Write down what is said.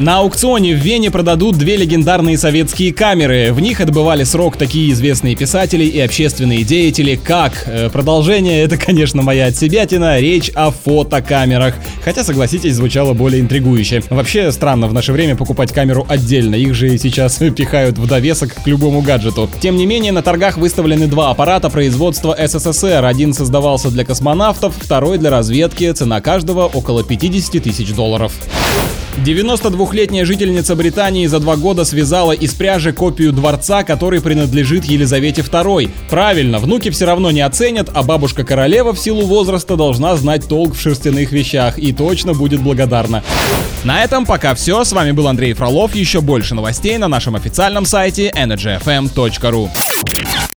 На аукционе в Вене продадут две легендарные советские камеры. В них отбывали срок такие известные писатели и общественные деятели, как... Э, продолжение — это, конечно, моя отсебятина, речь о фотокамерах. Хотя, согласитесь, звучало более интригующе. Вообще, странно в наше время покупать камеру отдельно, их же сейчас пихают в довесок к любому гаджету. Тем не менее, на торгах выставлены два аппарата производства СССР. Один создавался для космонавтов, второй для разведки. Цена каждого около 50 тысяч долларов. 92-летняя жительница Британии за два года связала из пряжи копию дворца, который принадлежит Елизавете II. Правильно, внуки все равно не оценят, а бабушка-королева в силу возраста должна знать толк в шерстяных вещах и точно будет благодарна. На этом пока все. С вами был Андрей Фролов. Еще больше новостей на нашем официальном сайте energyfm.ru.